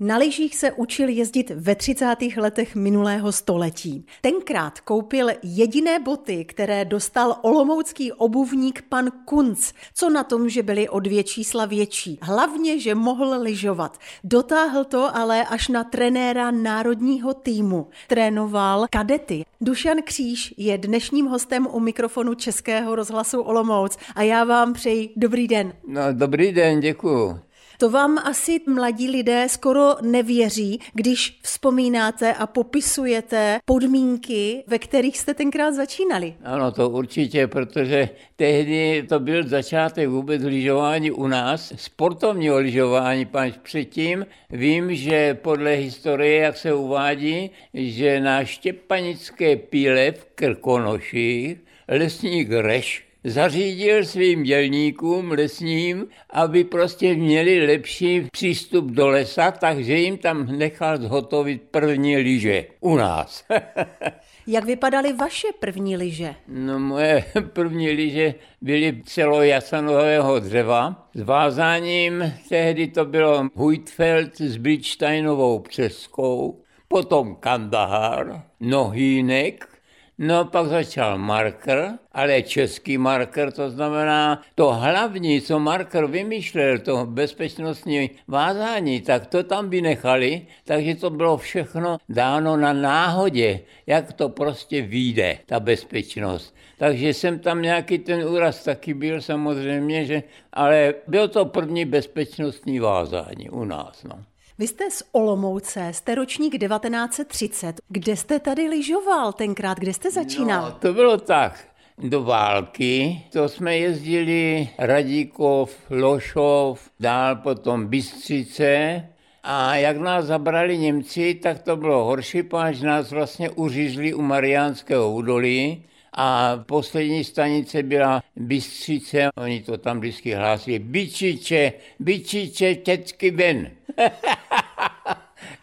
Na lyžích se učil jezdit ve 30. letech minulého století. Tenkrát koupil jediné boty, které dostal olomoucký obuvník pan Kunc. Co na tom, že byly o dvě čísla větší? Hlavně, že mohl lyžovat. Dotáhl to ale až na trenéra národního týmu. Trénoval kadety. Dušan Kříž je dnešním hostem u mikrofonu Českého rozhlasu Olomouc a já vám přeji dobrý den. No, dobrý den, děkuji. To vám asi mladí lidé skoro nevěří, když vzpomínáte a popisujete podmínky, ve kterých jste tenkrát začínali. Ano, to určitě, protože tehdy to byl začátek vůbec lyžování u nás, sportovního lyžování, pač předtím vím, že podle historie, jak se uvádí, že na Štěpanické píle v Krkonoši lesník Reš zařídil svým dělníkům lesním, aby prostě měli lepší přístup do lesa, takže jim tam nechal zhotovit první lyže u nás. Jak vypadaly vaše první lyže? No moje první lyže byly celojasanového dřeva s vázáním, tehdy to bylo Huitfeld s Bridgesteinovou přeskou, potom Kandahar, Nohýnek, No pak začal marker, ale český marker, to znamená to hlavní, co marker vymýšlel, to bezpečnostní vázání, tak to tam vynechali, takže to bylo všechno dáno na náhodě, jak to prostě vyjde, ta bezpečnost. Takže jsem tam nějaký ten úraz taky byl samozřejmě, že, ale byl to první bezpečnostní vázání u nás. No. Vy jste z Olomouce, jste ročník 1930. Kde jste tady lyžoval tenkrát? Kde jste začínal? No, to bylo tak. Do války, to jsme jezdili Radíkov, Lošov, dál potom Bystřice, a jak nás zabrali Němci, tak to bylo horší, páč nás vlastně uřízli u Mariánského údolí a poslední stanice byla Bystřice, oni to tam vždycky hlásili, Bičiče, Bičiče, těcky ven.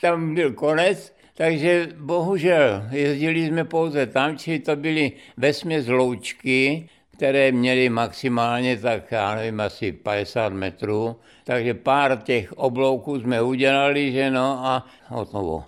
tam byl konec, takže bohužel jezdili jsme pouze tam, či to byly vesměs loučky, které měly maximálně tak, já nevím, asi 50 metrů. Takže pár těch oblouků jsme udělali, že no a hotovo.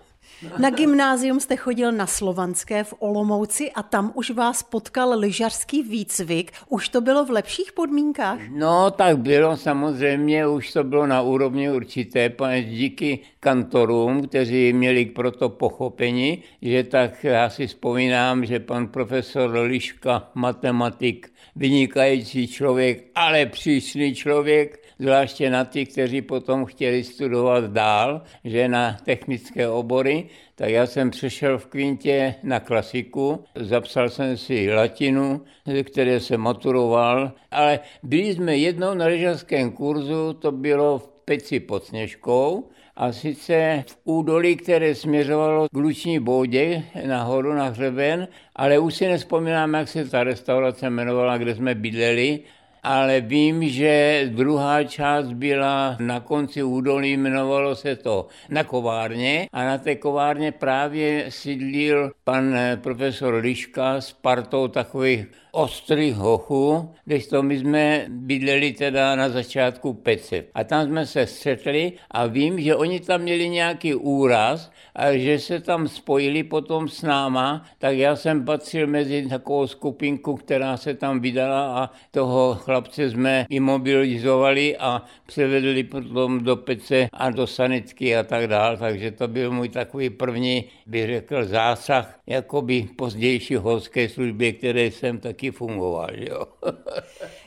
Na gymnázium jste chodil na Slovanské v Olomouci a tam už vás potkal lyžařský výcvik. Už to bylo v lepších podmínkách? No, tak bylo samozřejmě, už to bylo na úrovni určité, díky kantorům, kteří měli proto pochopení, že tak já si vzpomínám, že pan profesor Liška, matematik, vynikající člověk, ale přísný člověk, zvláště na ty, kteří potom chtěli studovat dál, že na technické obory, tak já jsem přešel v kvintě na klasiku, zapsal jsem si latinu, ze které jsem maturoval, ale byli jsme jednou na lyžařském kurzu, to bylo v Peci pod Sněžkou, a sice v údolí, které směřovalo k Luční boudě nahoru na hřeben, ale už si nespomínám, jak se ta restaurace jmenovala, kde jsme bydleli, ale vím, že druhá část byla na konci údolí, jmenovalo se to na kovárně a na té kovárně právě sídlil pan profesor Liška s partou takových ostrých hochů, když to my jsme bydleli teda na začátku Pece. A tam jsme se střetli a vím, že oni tam měli nějaký úraz a že se tam spojili potom s náma, tak já jsem patřil mezi takovou skupinku, která se tam vydala a toho chlapce jsme imobilizovali a převedli potom do Pece a do sanitky a tak dále. Takže to byl můj takový první, bych řekl, zásah jakoby pozdější horské službě, které jsem taky taky fungoval. Jo.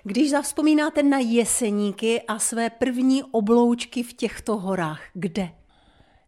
Když zavzpomínáte na jeseníky a své první obloučky v těchto horách, kde?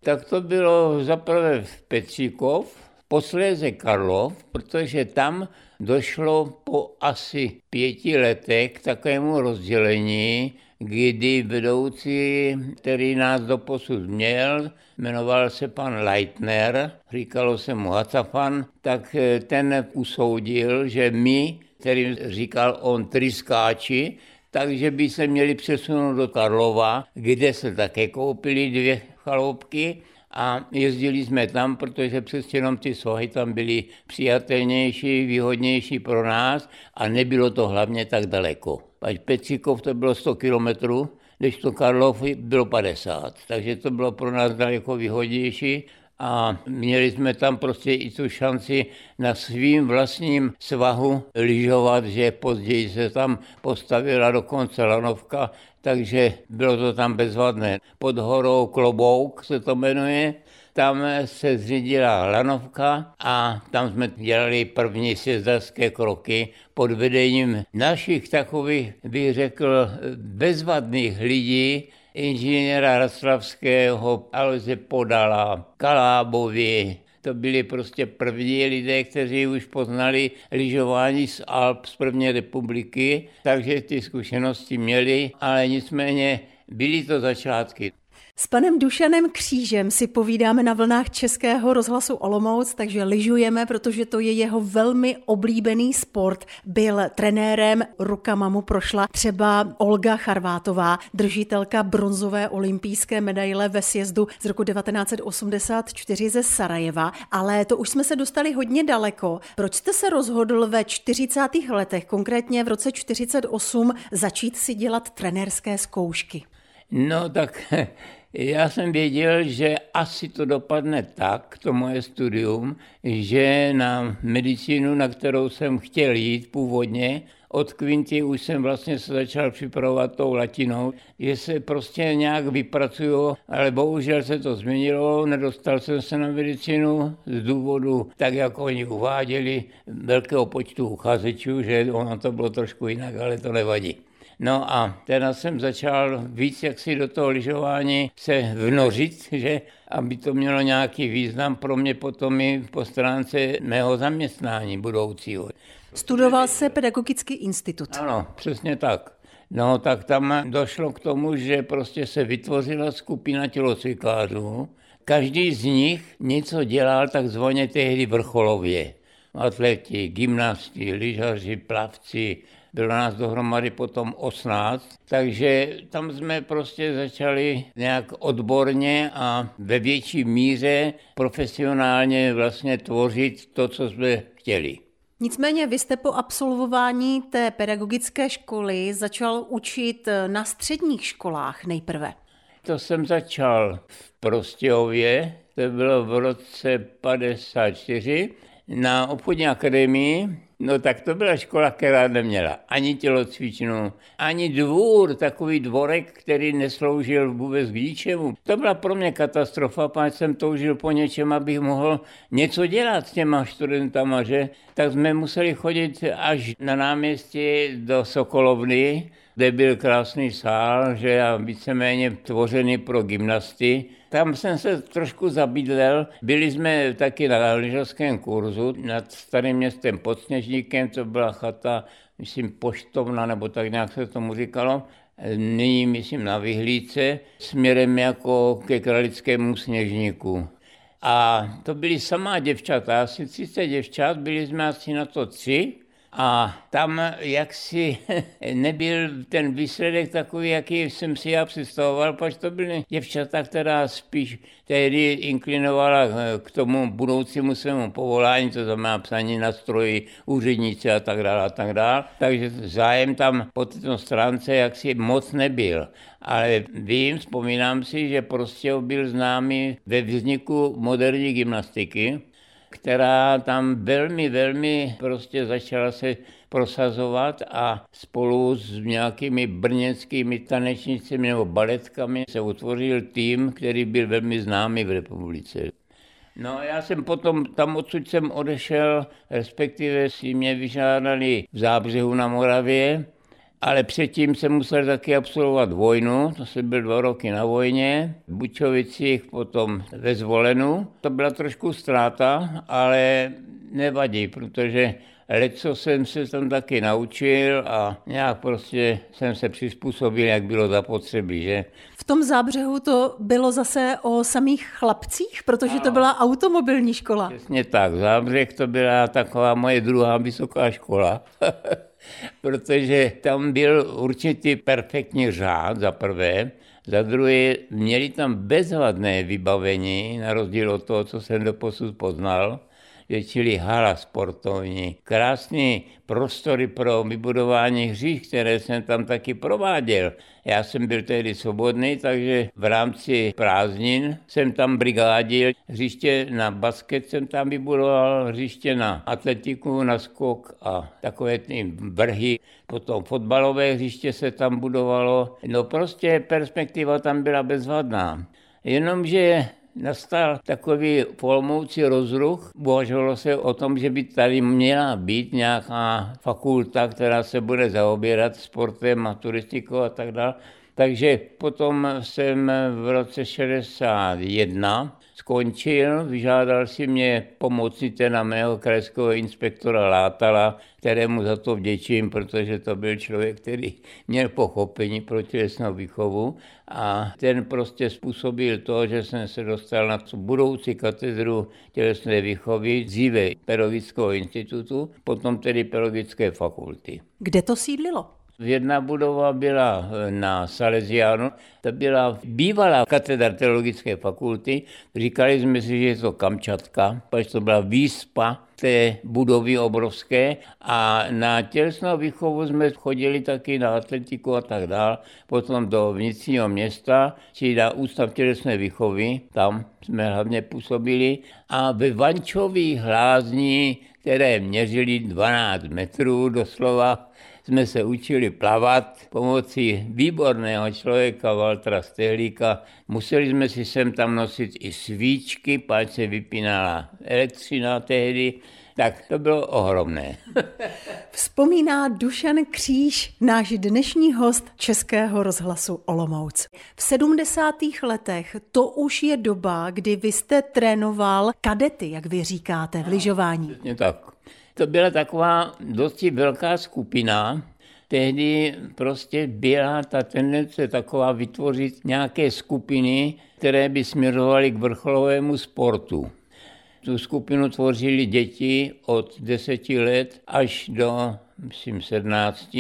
Tak to bylo zaprvé v Petříkov, posléze Karlov, protože tam došlo po asi pěti letech k takovému rozdělení, kdy vedoucí, který nás doposud měl, jmenoval se pan Leitner, říkalo se mu Hacafan, tak eh, ten usoudil, že my, kterým říkal on tryskáči, takže by se měli přesunout do Karlova, kde se také koupili dvě chaloupky a jezdili jsme tam, protože přes jenom ty sohy tam byly přijatelnější, výhodnější pro nás a nebylo to hlavně tak daleko. Ať Pecikov to bylo 100 kilometrů, když to Karlov bylo 50, takže to bylo pro nás daleko výhodnější a měli jsme tam prostě i tu šanci na svým vlastním svahu lyžovat, že později se tam postavila dokonce lanovka, takže bylo to tam bezvadné. Pod horou Klobouk se to jmenuje, tam se zřídila lanovka a tam jsme dělali první sjezdarské kroky pod vedením našich takových, bych řekl, bezvadných lidí, inženýra Rastravského, Alze Podala, Kalábovi, to byli prostě první lidé, kteří už poznali lyžování z Alp z první republiky, takže ty zkušenosti měli, ale nicméně byly to začátky. S panem Dušanem Křížem si povídáme na vlnách Českého rozhlasu Olomouc, takže lyžujeme, protože to je jeho velmi oblíbený sport. Byl trenérem, rukama mu prošla třeba Olga Charvátová, držitelka bronzové olympijské medaile ve sjezdu z roku 1984 ze Sarajeva, ale to už jsme se dostali hodně daleko. Proč jste se rozhodl ve 40. letech, konkrétně v roce 48, začít si dělat trenérské zkoušky? No tak já jsem věděl, že asi to dopadne tak, to moje studium, že na medicínu, na kterou jsem chtěl jít původně, od Quinty už jsem vlastně se začal připravovat tou latinou, že se prostě nějak vypracuju, ale bohužel se to změnilo, nedostal jsem se na medicínu z důvodu, tak jak oni uváděli, velkého počtu uchazečů, že ono to bylo trošku jinak, ale to nevadí. No a teda jsem začal víc jaksi do toho lyžování se vnořit, že aby to mělo nějaký význam pro mě potom i po stránce mého zaměstnání budoucího. Studoval se pedagogický institut. Ano, přesně tak. No, tak tam došlo k tomu, že prostě se vytvořila skupina tělocvikářů. Každý z nich něco dělal takzvaně tehdy vrcholově. Atleti, gymnasti, lyžaři, plavci, bylo nás dohromady potom 18, takže tam jsme prostě začali nějak odborně a ve větší míře profesionálně vlastně tvořit to, co jsme chtěli. Nicméně vy jste po absolvování té pedagogické školy začal učit na středních školách nejprve. To jsem začal v Prostějově, to bylo v roce 54, na obchodní akademii No tak to byla škola, která neměla ani tělocvičnu, ani dvůr, takový dvorek, který nesloužil vůbec k ničemu. To byla pro mě katastrofa, páč jsem toužil po něčem, abych mohl něco dělat s těma studentama, že? Tak jsme museli chodit až na náměstí do Sokolovny, kde byl krásný sál, že a víceméně tvořený pro gymnasty. Tam jsem se trošku zabydlel. Byli jsme taky na lyžařském kurzu nad starým městem pod Sněžníkem, to byla chata, myslím, poštovna, nebo tak nějak se tomu říkalo. Nyní, myslím, na vyhlídce, směrem jako ke kralickému sněžníku. A to byly samá děvčata, asi 30 děvčat, byli jsme asi na to tři. A tam jaksi nebyl ten výsledek takový, jaký jsem si já představoval, protože to byly děvčata, která spíš tehdy inklinovala k tomu budoucímu svému povolání, to znamená psaní na stroji, úředníci a tak dále a tak dále. Takže zájem tam po této stránce jaksi moc nebyl. Ale vím, vzpomínám si, že prostě byl známý ve vzniku moderní gymnastiky, která tam velmi, velmi prostě začala se prosazovat a spolu s nějakými brněnskými tanečnicemi nebo baletkami se utvořil tým, který byl velmi známý v republice. No já jsem potom, tam odsud jsem odešel, respektive si mě vyžádali v Zábřehu na Moravě, ale předtím jsem musel taky absolvovat vojnu, to jsem byl dva roky na vojně, v Bučovicích, potom ve Zvolenu. To byla trošku ztráta, ale nevadí, protože Leco jsem se tam taky naučil a nějak prostě jsem se přizpůsobil, jak bylo zapotřebí, že? V tom zábřehu to bylo zase o samých chlapcích, protože ano. to byla automobilní škola. Přesně tak, zábřeh to byla taková moje druhá vysoká škola. protože tam byl určitý perfektní řád za prvé, za druhé měli tam bezvadné vybavení, na rozdíl od toho, co jsem doposud poznal, čili hala sportovní, krásný prostory pro vybudování hřích, které jsem tam taky prováděl. Já jsem byl tehdy svobodný, takže v rámci prázdnin jsem tam brigádil. Hřiště na basket jsem tam vybudoval, hřiště na atletiku, na skok a takové ty vrhy. Potom fotbalové hřiště se tam budovalo. No prostě perspektiva tam byla bezvadná. Jenomže nastal takový polmoucí rozruch. Uvažovalo se o tom, že by tady měla být nějaká fakulta, která se bude zaobírat sportem a turistikou a tak dále. Takže potom jsem v roce 61 skončil, vyžádal si mě pomocnice na mého krajského inspektora Látala, kterému za to vděčím, protože to byl člověk, který měl pochopení pro tělesnou výchovu a ten prostě způsobil to, že jsem se dostal na budoucí katedru tělesné výchovy, dříve Pedagogického institutu, potom tedy Pedagogické fakulty. Kde to sídlilo? Jedna budova byla eh, na Salesiánu, to byla bývalá katedra teologické fakulty. Říkali jsme si, že je to Kamčatka, protože to byla výspa té budovy obrovské a na tělesnou výchovu jsme chodili taky na atletiku a tak dále, potom do vnitřního města, či na ústav tělesné výchovy, tam jsme hlavně působili a ve Vančových hlázní, které měřili 12 metrů doslova, jsme se učili plavat pomocí výborného člověka Valtra Stehlíka. Museli jsme si sem tam nosit i svíčky, páč se vypínala elektřina tehdy, tak to bylo ohromné. Vzpomíná Dušan Kříž, náš dnešní host Českého rozhlasu Olomouc. V 70. letech to už je doba, kdy vy jste trénoval kadety, jak vy říkáte, v lyžování. Přesně tak. To byla taková dosti velká skupina. Tehdy prostě byla ta tendence taková vytvořit nějaké skupiny, které by směřovaly k vrcholovému sportu. Tu skupinu tvořili děti od 10 let až do, myslím, 17,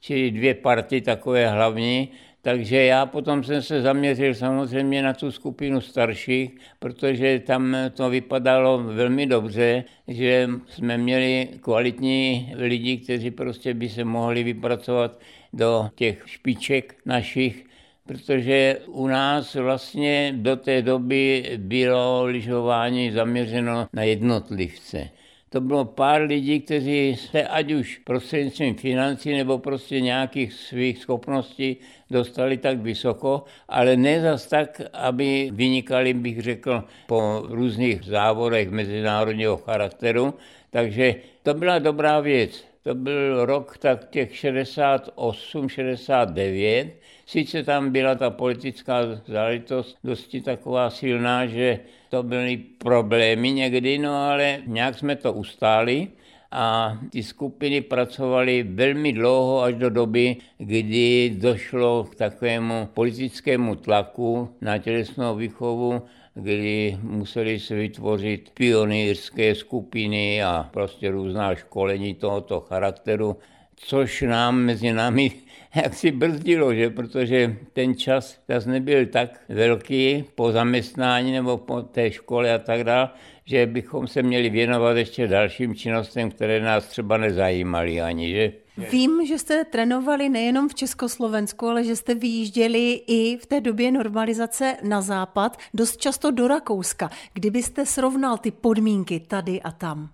čili dvě party takové hlavní, takže já potom jsem se zaměřil samozřejmě na tu skupinu starších, protože tam to vypadalo velmi dobře, že jsme měli kvalitní lidi, kteří prostě by se mohli vypracovat do těch špiček našich, protože u nás vlastně do té doby bylo lyžování zaměřeno na jednotlivce to bylo pár lidí, kteří se ať už prostřednictvím financí nebo prostě nějakých svých schopností dostali tak vysoko, ale ne zas tak, aby vynikali, bych řekl, po různých závodech mezinárodního charakteru. Takže to byla dobrá věc. To byl rok tak těch 68, 69. Sice tam byla ta politická záležitost dosti taková silná, že to byly problémy někdy, no ale nějak jsme to ustáli a ty skupiny pracovaly velmi dlouho až do doby, kdy došlo k takovému politickému tlaku na tělesnou výchovu, kdy museli se vytvořit pionýrské skupiny a prostě různá školení tohoto charakteru, což nám mezi námi jak si brzdilo, že? protože ten čas zase nebyl tak velký po zaměstnání nebo po té škole a tak dále, že bychom se měli věnovat ještě dalším činnostem, které nás třeba nezajímaly ani, že? Vím, že jste trénovali nejenom v Československu, ale že jste vyjížděli i v té době normalizace na západ, dost často do Rakouska. Kdybyste srovnal ty podmínky tady a tam?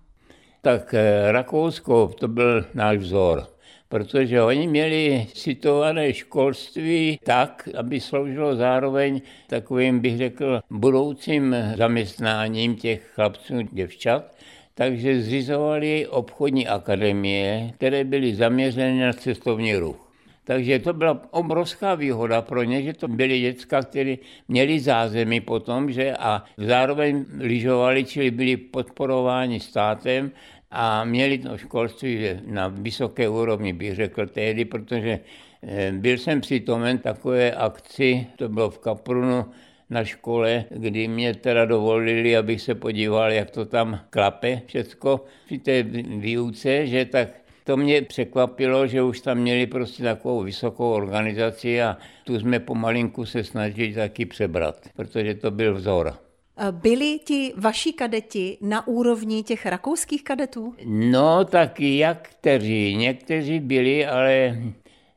Tak eh, Rakousko, to byl náš vzor protože oni měli situované školství tak, aby sloužilo zároveň takovým, bych řekl, budoucím zaměstnáním těch chlapců, děvčat, takže zřizovali obchodní akademie, které byly zaměřeny na cestovní ruch. Takže to byla obrovská výhoda pro ně, že to byly děcka, které měli zázemí potom, že a zároveň lyžovali, čili byli podporováni státem a měli to školství na vysoké úrovni, bych řekl tehdy, protože eh, byl jsem přitomen takové akci, to bylo v Kaprunu, na škole, kdy mě teda dovolili, abych se podíval, jak to tam klape všecko při té výuce, že tak to mě překvapilo, že už tam měli prostě takovou vysokou organizaci a tu jsme pomalinku se snažili taky přebrat, protože to byl vzor. Byli ti vaši kadeti na úrovni těch rakouských kadetů? No, tak jak kteří. Někteří byli, ale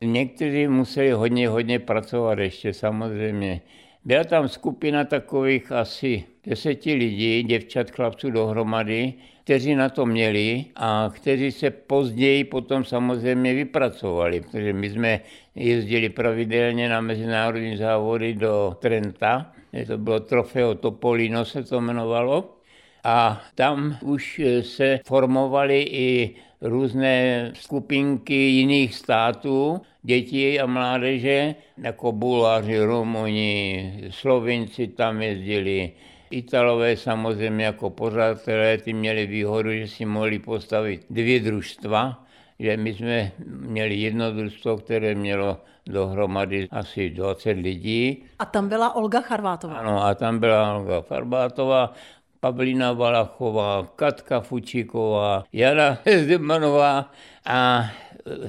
někteří museli hodně, hodně pracovat ještě samozřejmě. Byla tam skupina takových asi deseti lidí, děvčat, chlapců dohromady, kteří na to měli a kteří se později potom samozřejmě vypracovali, protože my jsme jezdili pravidelně na mezinárodní závody do Trenta, to bylo Trofeo Topolino se to jmenovalo, a tam už se formovaly i různé skupinky jiných států, dětí a mládeže, jako Bulháři, Rumuni, Slovinci tam jezdili, Italové samozřejmě jako pořadatelé, ty měli výhodu, že si mohli postavit dvě družstva, že my jsme měli jedno družstvo, které mělo dohromady asi 20 lidí. A tam byla Olga Charvátová. Ano, a tam byla Olga Charvátová, Pavlína Valachová, Katka Fučíková, Jana Zemanová a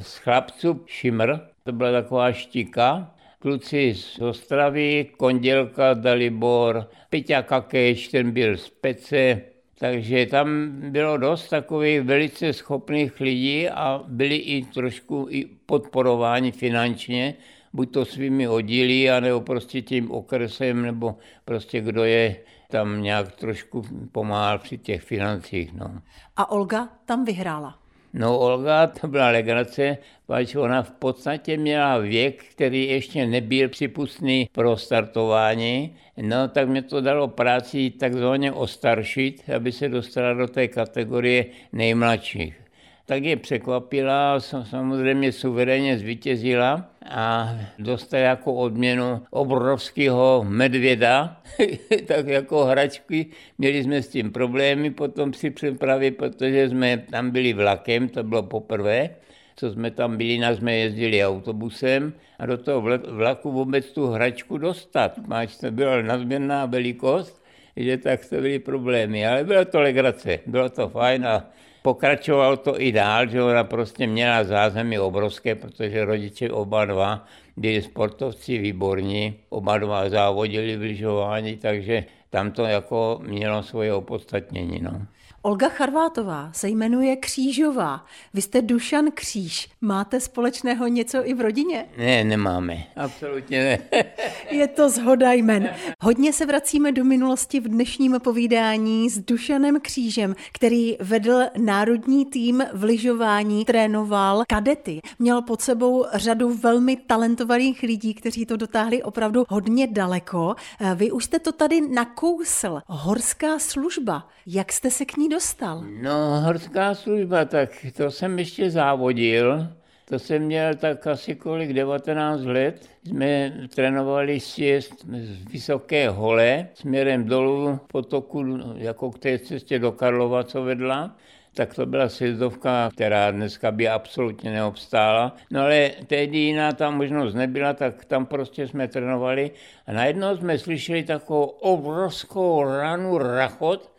z chlapců Šimr, to byla taková štika, kluci z Ostravy, Kondělka, Dalibor, Peťa Kakeš, ten byl z Pece, takže tam bylo dost takových velice schopných lidí a byli i trošku i podporováni finančně, buď to svými oddíly, anebo prostě tím okresem, nebo prostě kdo je tam nějak trošku pomáhal při těch financích. No. A Olga tam vyhrála? No Olga, to byla legrace, pač ona v podstatě měla věk, který ještě nebyl připustný pro startování, no tak mě to dalo práci takzvaně ostaršit, aby se dostala do té kategorie nejmladších tak je překvapila, samozřejmě suverénně zvítězila a dostala jako odměnu obrovského medvěda, tak jako hračky. Měli jsme s tím problémy potom při přepravě, protože jsme tam byli vlakem, to bylo poprvé, co jsme tam byli, nás jsme jezdili autobusem a do toho vlaku vůbec tu hračku dostat. Máš to byla nadměrná velikost, že tak to byly problémy, ale bylo to legrace, bylo to fajn a Pokračovalo to i dál, že ona prostě měla zázemí obrovské, protože rodiče oba dva byli sportovci výborní, oba dva závodili v lyžování, takže tam to jako mělo svoje opodstatnění. No. Olga Charvátová se jmenuje Křížová. Vy jste Dušan Kříž. Máte společného něco i v rodině? Ne, nemáme. Absolutně ne. Je to zhoda jmen. Hodně se vracíme do minulosti v dnešním povídání s Dušanem Křížem, který vedl národní tým v lyžování, trénoval kadety. Měl pod sebou řadu velmi talentovaných lidí, kteří to dotáhli opravdu hodně daleko. Vy už jste to tady nakousl. Horská služba. Jak jste se k ní dostal? No, horská služba, tak to jsem ještě závodil. To jsem měl tak asi kolik, 19 let. Jsme trénovali sjezd z Vysoké hole směrem dolů potoku, jako k té cestě do Karlova, co vedla tak to byla sjezdovka, která dneska by absolutně neobstála. No ale tehdy jiná tam možnost nebyla, tak tam prostě jsme trénovali a najednou jsme slyšeli takovou obrovskou ranu rachot,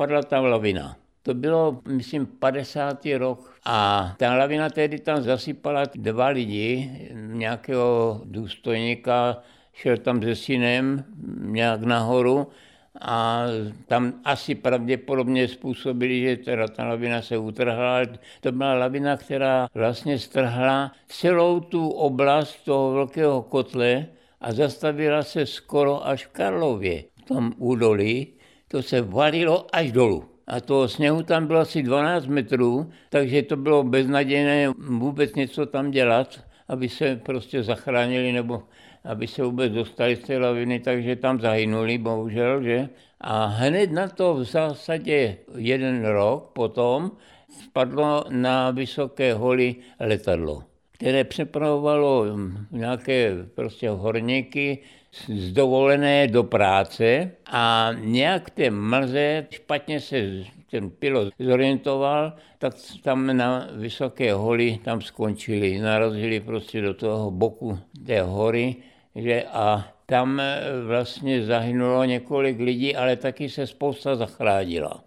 spadla tam lavina. To bylo, myslím, 50. rok a ta lavina tehdy tam zasypala dva lidi, nějakého důstojníka, šel tam se synem nějak nahoru a tam asi pravděpodobně způsobili, že teda ta lavina se utrhla. To byla lavina, která vlastně strhla celou tu oblast toho velkého kotle a zastavila se skoro až v Karlově, v tom údolí to se valilo až dolů. A toho sněhu tam bylo asi 12 metrů, takže to bylo beznadějné vůbec něco tam dělat, aby se prostě zachránili nebo aby se vůbec dostali z té laviny, takže tam zahynuli, bohužel, že? A hned na to v zásadě jeden rok potom spadlo na Vysoké hory letadlo, které přepravovalo nějaké prostě horníky z dovolené do práce a nějak té mlze špatně se ten pilot zorientoval, tak tam na vysoké hory tam skončili, narazili prostě do toho boku té hory že a tam vlastně zahynulo několik lidí, ale taky se spousta zachránila.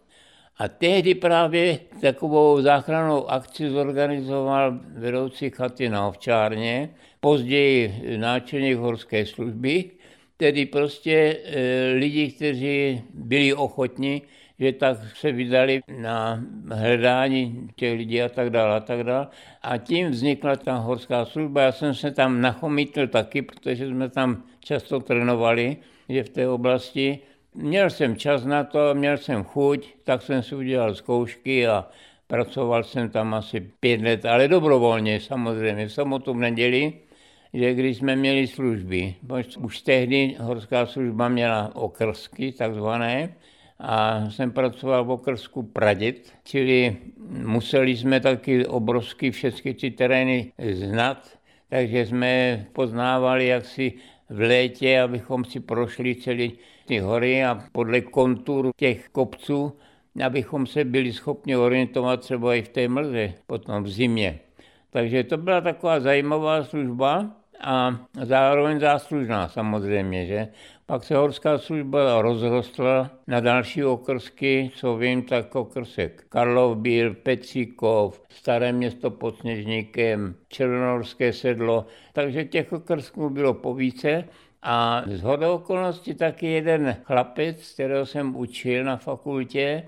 A tehdy právě takovou záchrannou akci zorganizoval vedoucí chaty na ovčárně, později náčelník horské služby, tedy prostě e, lidi, kteří byli ochotni, že tak se vydali na hledání těch lidí a tak dále a tak dále. A tím vznikla ta horská služba. Já jsem se tam nachomítl taky, protože jsme tam často trénovali, že v té oblasti. Měl jsem čas na to, měl jsem chuť, tak jsem si udělal zkoušky a pracoval jsem tam asi pět let, ale dobrovolně samozřejmě, v sobotu v neděli že když jsme měli služby, už tehdy horská služba měla okrsky takzvané, a jsem pracoval v okrsku Pradět, čili museli jsme taky obrovsky všechny ty terény znat, takže jsme poznávali jaksi v létě, abychom si prošli celé ty hory a podle kontur těch kopců, abychom se byli schopni orientovat třeba i v té mlze, potom v zimě. Takže to byla taková zajímavá služba a zároveň záslužná samozřejmě, že? Pak se horská služba rozrostla na další okrsky, co vím, tak okrsek Karlov byl, Pecíkov, Staré město pod Sněžníkem, Černonorské sedlo, takže těch okrsků bylo povíce. A z hodou okolností taky jeden chlapec, kterého jsem učil na fakultě,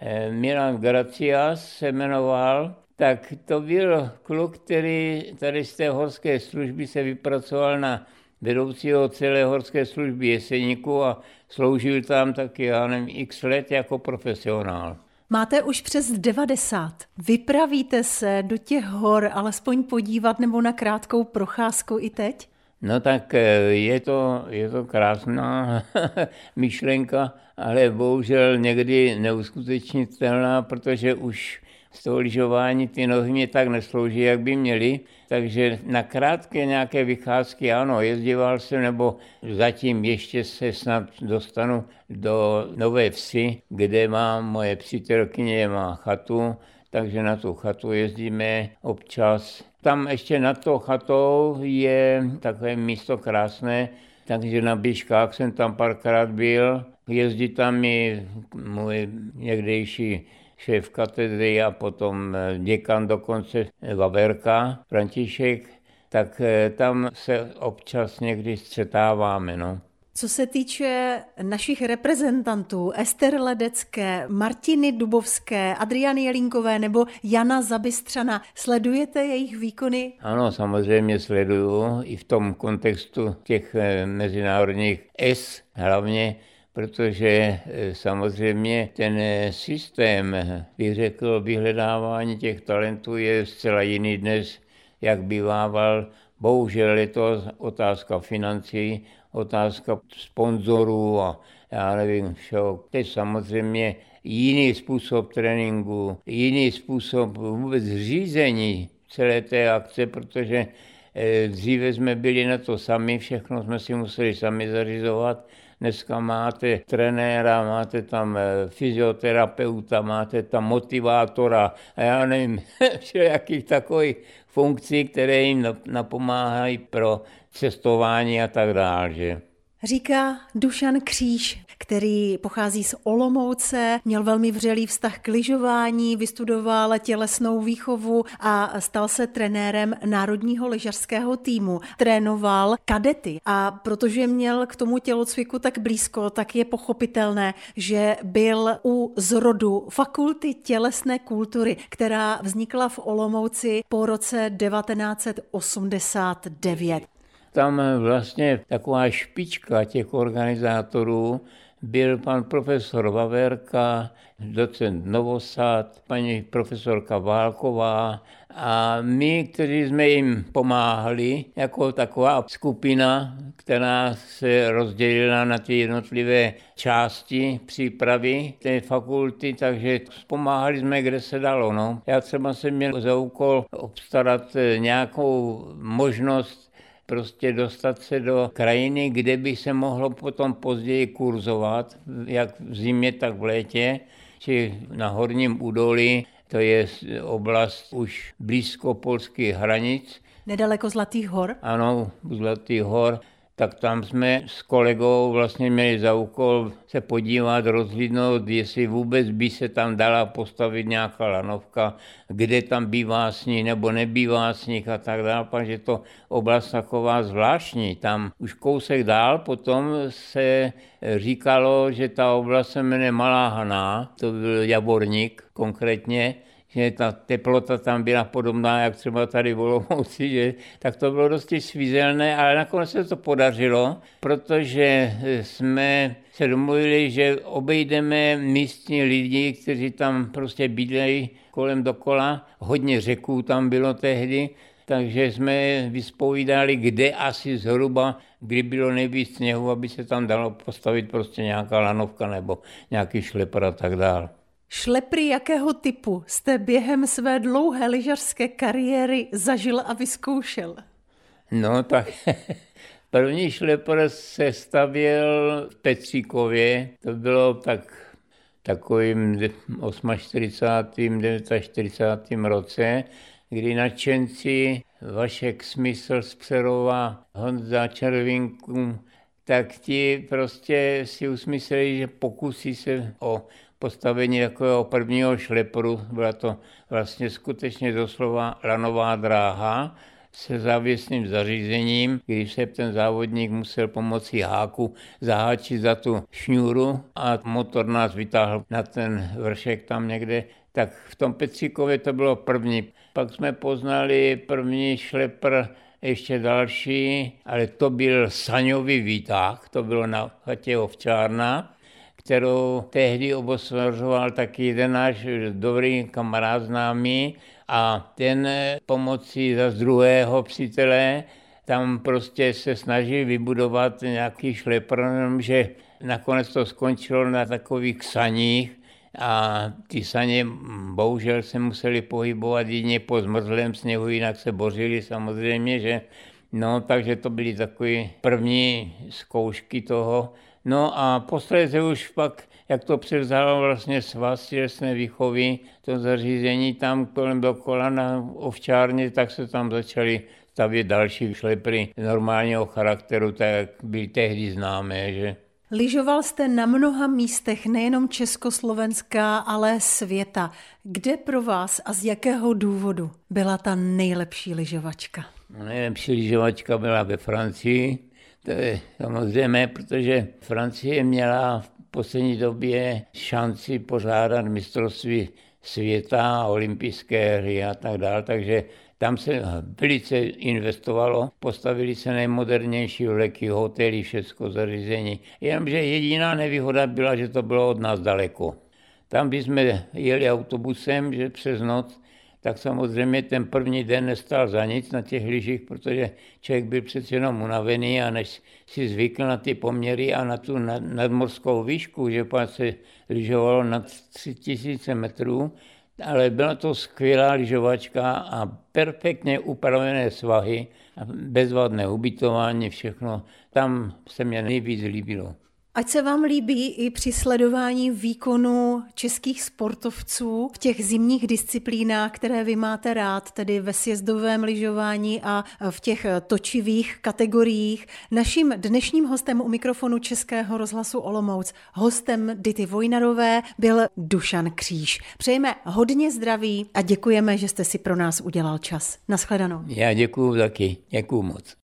eh, Milan Gracias se jmenoval, tak to byl kluk, který tady z té horské služby se vypracoval na vedoucího celé horské služby Jeseníku a sloužil tam taky, já nevím, x let jako profesionál. Máte už přes 90. Vypravíte se do těch hor alespoň podívat nebo na krátkou procházku i teď? No tak eh, je to, je to krásná myšlenka, ale bohužel někdy neuskutečnitelná, protože už z toho lyžování ty nohy mě tak neslouží, jak by měly. Takže na krátké nějaké vycházky, ano, jezdíval jsem, nebo zatím ještě se snad dostanu do Nové Vsi, kde má moje přítelkyně, má chatu, takže na tu chatu jezdíme občas. Tam ještě nad tou chatou je takové místo krásné, takže na Bíškách jsem tam párkrát byl. Jezdí tam i můj někdejší šéf katedry a potom eh, děkan dokonce eh, Vaverka, František, tak eh, tam se občas někdy střetáváme. No. Co se týče našich reprezentantů, Ester Ledecké, Martiny Dubovské, Adriany Jelinkové nebo Jana Zabistřana, sledujete jejich výkony? Ano, samozřejmě sleduju i v tom kontextu těch mezinárodních S hlavně, protože eh, samozřejmě ten eh, systém, bych řekl, vyhledávání těch talentů je zcela jiný dnes, jak bývával. Bohužel je to otázka financí, otázka sponzorů a já nevím všeho. Teď samozřejmě jiný způsob tréninku, jiný způsob vůbec řízení celé té akce, protože eh, dříve jsme byli na to sami, všechno jsme si museli sami zařizovat Dneska máte trenéra, máte tam eh, fyzioterapeuta, máte tam motivátora a já nevím, všelijakých takových funkcí, které jim napomáhají pro cestování a tak dále. Říká Dušan Kříž, který pochází z Olomouce, měl velmi vřelý vztah k lyžování, vystudoval tělesnou výchovu a stal se trenérem národního lyžařského týmu. Trénoval kadety a protože měl k tomu tělocviku tak blízko, tak je pochopitelné, že byl u zrodu fakulty tělesné kultury, která vznikla v Olomouci po roce 1989 tam vlastně taková špička těch organizátorů byl pan profesor Vaverka, docent Novosad, paní profesorka Válková a my, kteří jsme jim pomáhali, jako taková skupina, která se rozdělila na ty jednotlivé části přípravy té fakulty, takže pomáhali jsme, kde se dalo. No. Já třeba jsem měl za úkol obstarat nějakou možnost prostě dostat se do krajiny, kde by se mohlo potom později kurzovat, jak v zimě, tak v létě, či na Horním údolí, to je oblast už blízko polských hranic. Nedaleko Zlatých hor? Ano, Zlatých hor. Tak tam jsme s kolegou vlastně měli za úkol se podívat, rozhlídnout, jestli vůbec by se tam dala postavit nějaká lanovka, kde tam bývá sníh nebo nebývá sníh a tak dále, protože to oblast taková zvláštní. Tam už kousek dál potom se říkalo, že ta oblast se jmenuje Malá Haná, to byl Javorník konkrétně, že ta teplota tam byla podobná, jak třeba tady v Olomouci, že, tak to bylo dosti svízelné, ale nakonec se to podařilo, protože jsme se domluvili, že obejdeme místní lidi, kteří tam prostě bydlejí kolem dokola. Hodně řeků tam bylo tehdy, takže jsme vyspovídali, kde asi zhruba, kdy bylo nejvíc sněhu, aby se tam dalo postavit prostě nějaká lanovka nebo nějaký šlepr a tak dále. Šlepry jakého typu jste během své dlouhé lyžařské kariéry zažil a vyzkoušel? No tak první šlepr se stavěl v Petříkově, to bylo tak takovým 48. 49. roce, kdy nadšenci Vašek Smysl z Přerova, Honza Červinku, tak ti prostě si usmysleli, že pokusí se o postavení takového prvního šlepru. Byla to vlastně skutečně doslova lanová dráha se závěsným zařízením, když se ten závodník musel pomocí háku zaháčit za tu šňůru a motor nás vytáhl na ten vršek tam někde. Tak v tom Petříkově to bylo první. Pak jsme poznali první šlepr ještě další, ale to byl saňový výtah, to bylo na chatě ovčárna kterou tehdy obosvařoval taky jeden náš dobrý kamarád známý a ten pomocí za druhého přítele tam prostě se snaží vybudovat nějaký šlepr, že nakonec to skončilo na takových saních a ty saně bohužel se museli pohybovat jedině po zmrzlém sněhu, jinak se bořili samozřejmě, že No, takže to byly takové první zkoušky toho. No a posledně už pak, jak to převzalo vlastně svaz tělesné výchovy, to zařízení tam kolem dokola na ovčárně, tak se tam začaly stavět další šlepry normálního charakteru, tak jak byly tehdy známé, že Lyžoval jste na mnoha místech, nejenom Československá, ale světa. Kde pro vás a z jakého důvodu byla ta nejlepší lyžovačka? Nejlepší lyžovačka byla ve Francii, to je samozřejmé, protože Francie měla v poslední době šanci pořádat mistrovství světa, olympijské hry a tak dále, takže tam se velice investovalo, postavili se nejmodernější vleky, hotely, všechno zařízení. Jenomže jediná nevýhoda byla, že to bylo od nás daleko. Tam, když jsme jeli autobusem, že přes noc, tak samozřejmě ten první den nestal za nic na těch lyžích, protože člověk byl přece jenom unavený a než si zvykl na ty poměry a na tu nadmorskou výšku, že se lyžovalo nad 3000 metrů, ale byla to skvělá lyžovačka a perfektně upravené svahy, bezvadné ubytování, všechno. Tam se mě nejvíc líbilo. Ať se vám líbí i při sledování výkonu českých sportovců v těch zimních disciplínách, které vy máte rád, tedy ve sjezdovém lyžování a v těch točivých kategoriích. Naším dnešním hostem u mikrofonu Českého rozhlasu Olomouc, hostem Dity Vojnarové, byl Dušan Kříž. Přejeme hodně zdraví a děkujeme, že jste si pro nás udělal čas. Naschledanou. Já děkuju taky. Děkuju moc.